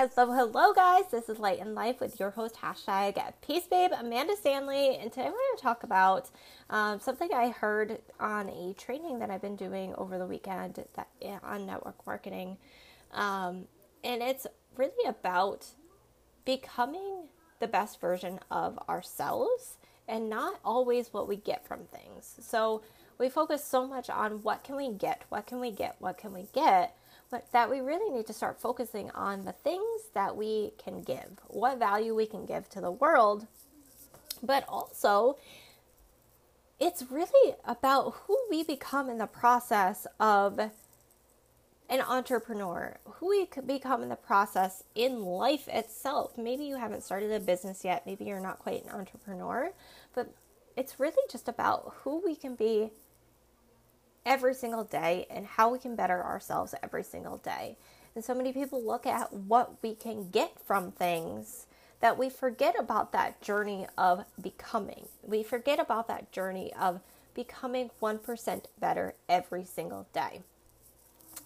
Hello, hello, guys. This is Light in Life with your host, hashtag Peace Babe, Amanda Stanley. And today we're going to talk about um, something I heard on a training that I've been doing over the weekend that, on network marketing. Um, and it's really about becoming the best version of ourselves and not always what we get from things. So we focus so much on what can we get, what can we get, what can we get but that we really need to start focusing on the things that we can give, what value we can give to the world, but also it's really about who we become in the process of an entrepreneur, who we could become in the process in life itself. Maybe you haven't started a business yet, maybe you're not quite an entrepreneur, but it's really just about who we can be every single day and how we can better ourselves every single day. And so many people look at what we can get from things that we forget about that journey of becoming. We forget about that journey of becoming 1% better every single day.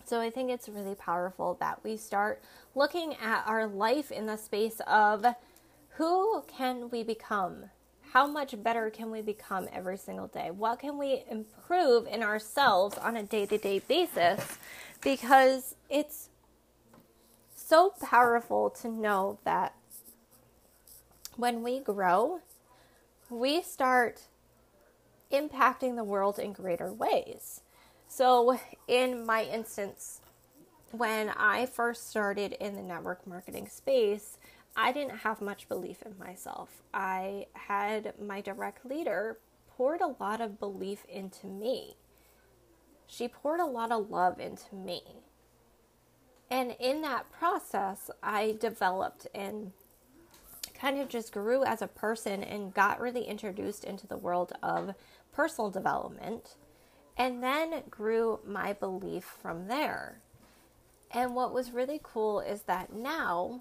So I think it's really powerful that we start looking at our life in the space of who can we become? How much better can we become every single day? What can we improve in ourselves on a day to day basis? Because it's so powerful to know that when we grow, we start impacting the world in greater ways. So, in my instance, when I first started in the network marketing space, I didn't have much belief in myself. I had my direct leader poured a lot of belief into me. She poured a lot of love into me. And in that process, I developed and kind of just grew as a person and got really introduced into the world of personal development and then grew my belief from there. And what was really cool is that now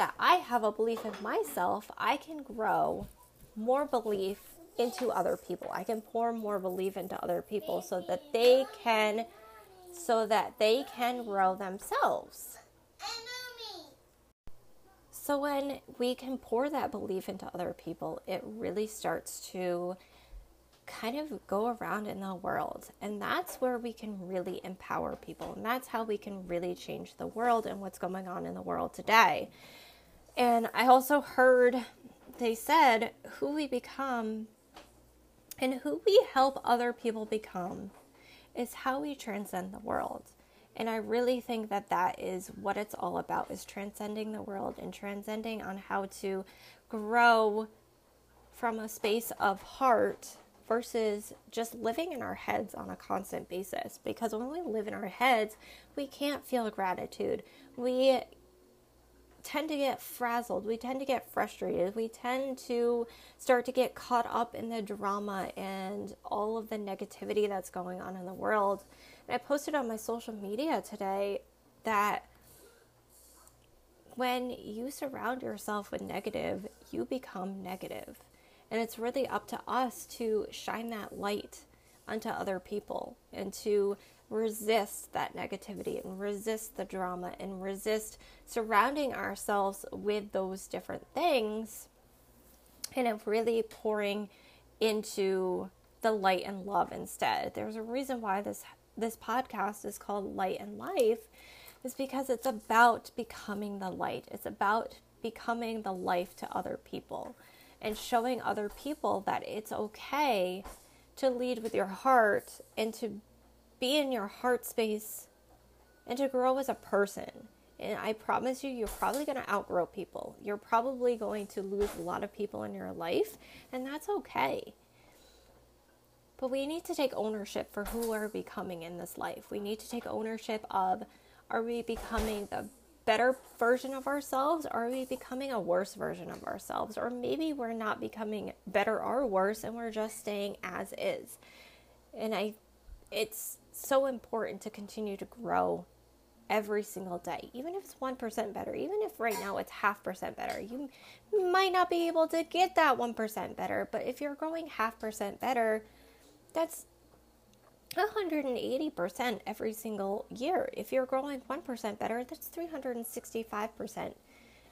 that I have a belief in myself, I can grow more belief into other people. I can pour more belief into other people so that they can so that they can grow themselves. So when we can pour that belief into other people, it really starts to kind of go around in the world. And that's where we can really empower people. And that's how we can really change the world and what's going on in the world today. And I also heard they said who we become and who we help other people become is how we transcend the world. And I really think that that is what it's all about is transcending the world and transcending on how to grow from a space of heart versus just living in our heads on a constant basis because when we live in our heads we can't feel gratitude we tend to get frazzled. We tend to get frustrated. We tend to start to get caught up in the drama and all of the negativity that's going on in the world. And I posted on my social media today that when you surround yourself with negative, you become negative. And it's really up to us to shine that light onto other people and to resist that negativity and resist the drama and resist surrounding ourselves with those different things and of really pouring into the light and love instead. There's a reason why this this podcast is called Light and Life is because it's about becoming the light. It's about becoming the life to other people and showing other people that it's okay to lead with your heart and to be in your heart space and to grow as a person. And I promise you, you're probably going to outgrow people. You're probably going to lose a lot of people in your life, and that's okay. But we need to take ownership for who we're becoming in this life. We need to take ownership of are we becoming the better version of ourselves or are we becoming a worse version of ourselves? Or maybe we're not becoming better or worse and we're just staying as is. And I it's so important to continue to grow every single day, even if it's 1% better, even if right now it's half percent better. You might not be able to get that 1% better, but if you're growing half percent better, that's 180% every single year. If you're growing 1% better, that's 365%.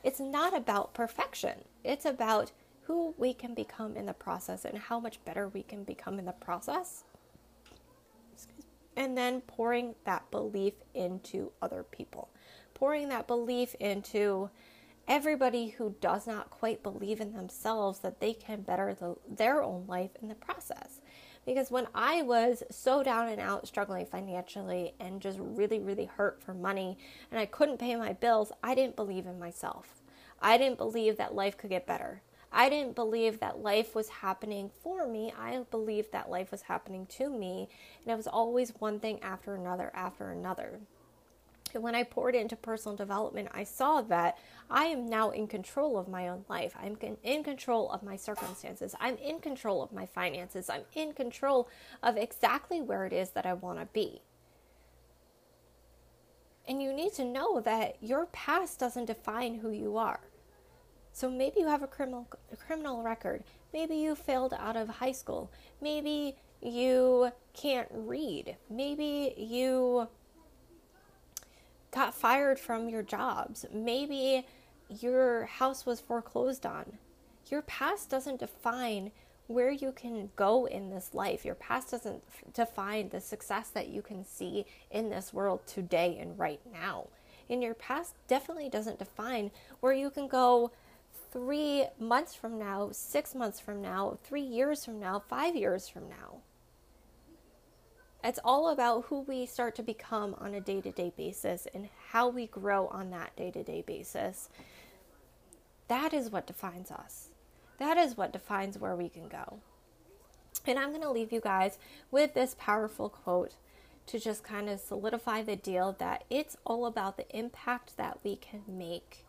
It's not about perfection, it's about who we can become in the process and how much better we can become in the process. And then pouring that belief into other people, pouring that belief into everybody who does not quite believe in themselves that they can better the, their own life in the process. Because when I was so down and out, struggling financially, and just really, really hurt for money, and I couldn't pay my bills, I didn't believe in myself. I didn't believe that life could get better. I didn't believe that life was happening for me. I believed that life was happening to me. And it was always one thing after another, after another. And when I poured into personal development, I saw that I am now in control of my own life. I'm in control of my circumstances. I'm in control of my finances. I'm in control of exactly where it is that I want to be. And you need to know that your past doesn't define who you are. So maybe you have a criminal criminal record. Maybe you failed out of high school. Maybe you can't read. Maybe you got fired from your jobs. Maybe your house was foreclosed on. Your past doesn't define where you can go in this life. Your past doesn't define the success that you can see in this world today and right now. And your past definitely doesn't define where you can go three months from now, six months from now, three years from now, five years from now. It's all about who we start to become on a day to day basis and how we grow on that day to day basis. That is what defines us. That is what defines where we can go. And I'm going to leave you guys with this powerful quote to just kind of solidify the deal that it's all about the impact that we can make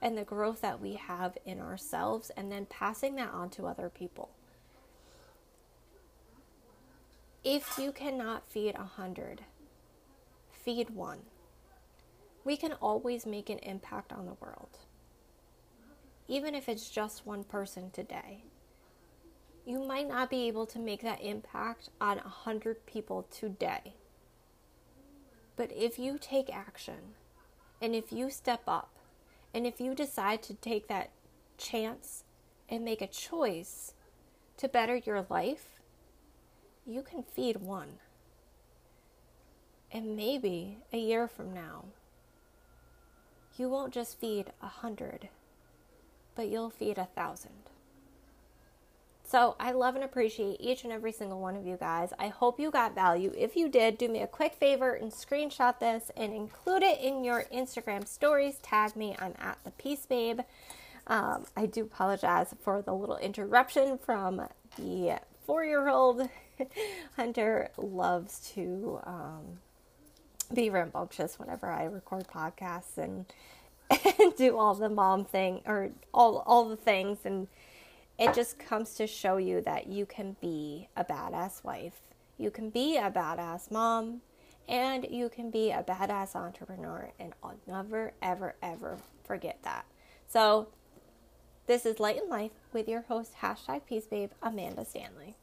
and the growth that we have in ourselves and then passing that on to other people. If you cannot feed a hundred, feed one. We can always make an impact on the world, even if it's just one person today. You might not be able to make that impact on a hundred people today. But if you take action and if you step up and if you decide to take that chance and make a choice to better your life, you can feed one. And maybe a year from now, you won't just feed a hundred, but you'll feed a thousand. So I love and appreciate each and every single one of you guys. I hope you got value. If you did, do me a quick favor and screenshot this and include it in your Instagram stories. Tag me. I'm at the Peace Babe. Um, I do apologize for the little interruption from the four year old Hunter loves to um, be rambunctious whenever I record podcasts and, and do all the mom thing or all all the things and it just comes to show you that you can be a badass wife. You can be a badass mom and you can be a badass entrepreneur and I'll never ever ever forget that. So this is Light in Life with your host, hashtag Peace Babe, Amanda Stanley.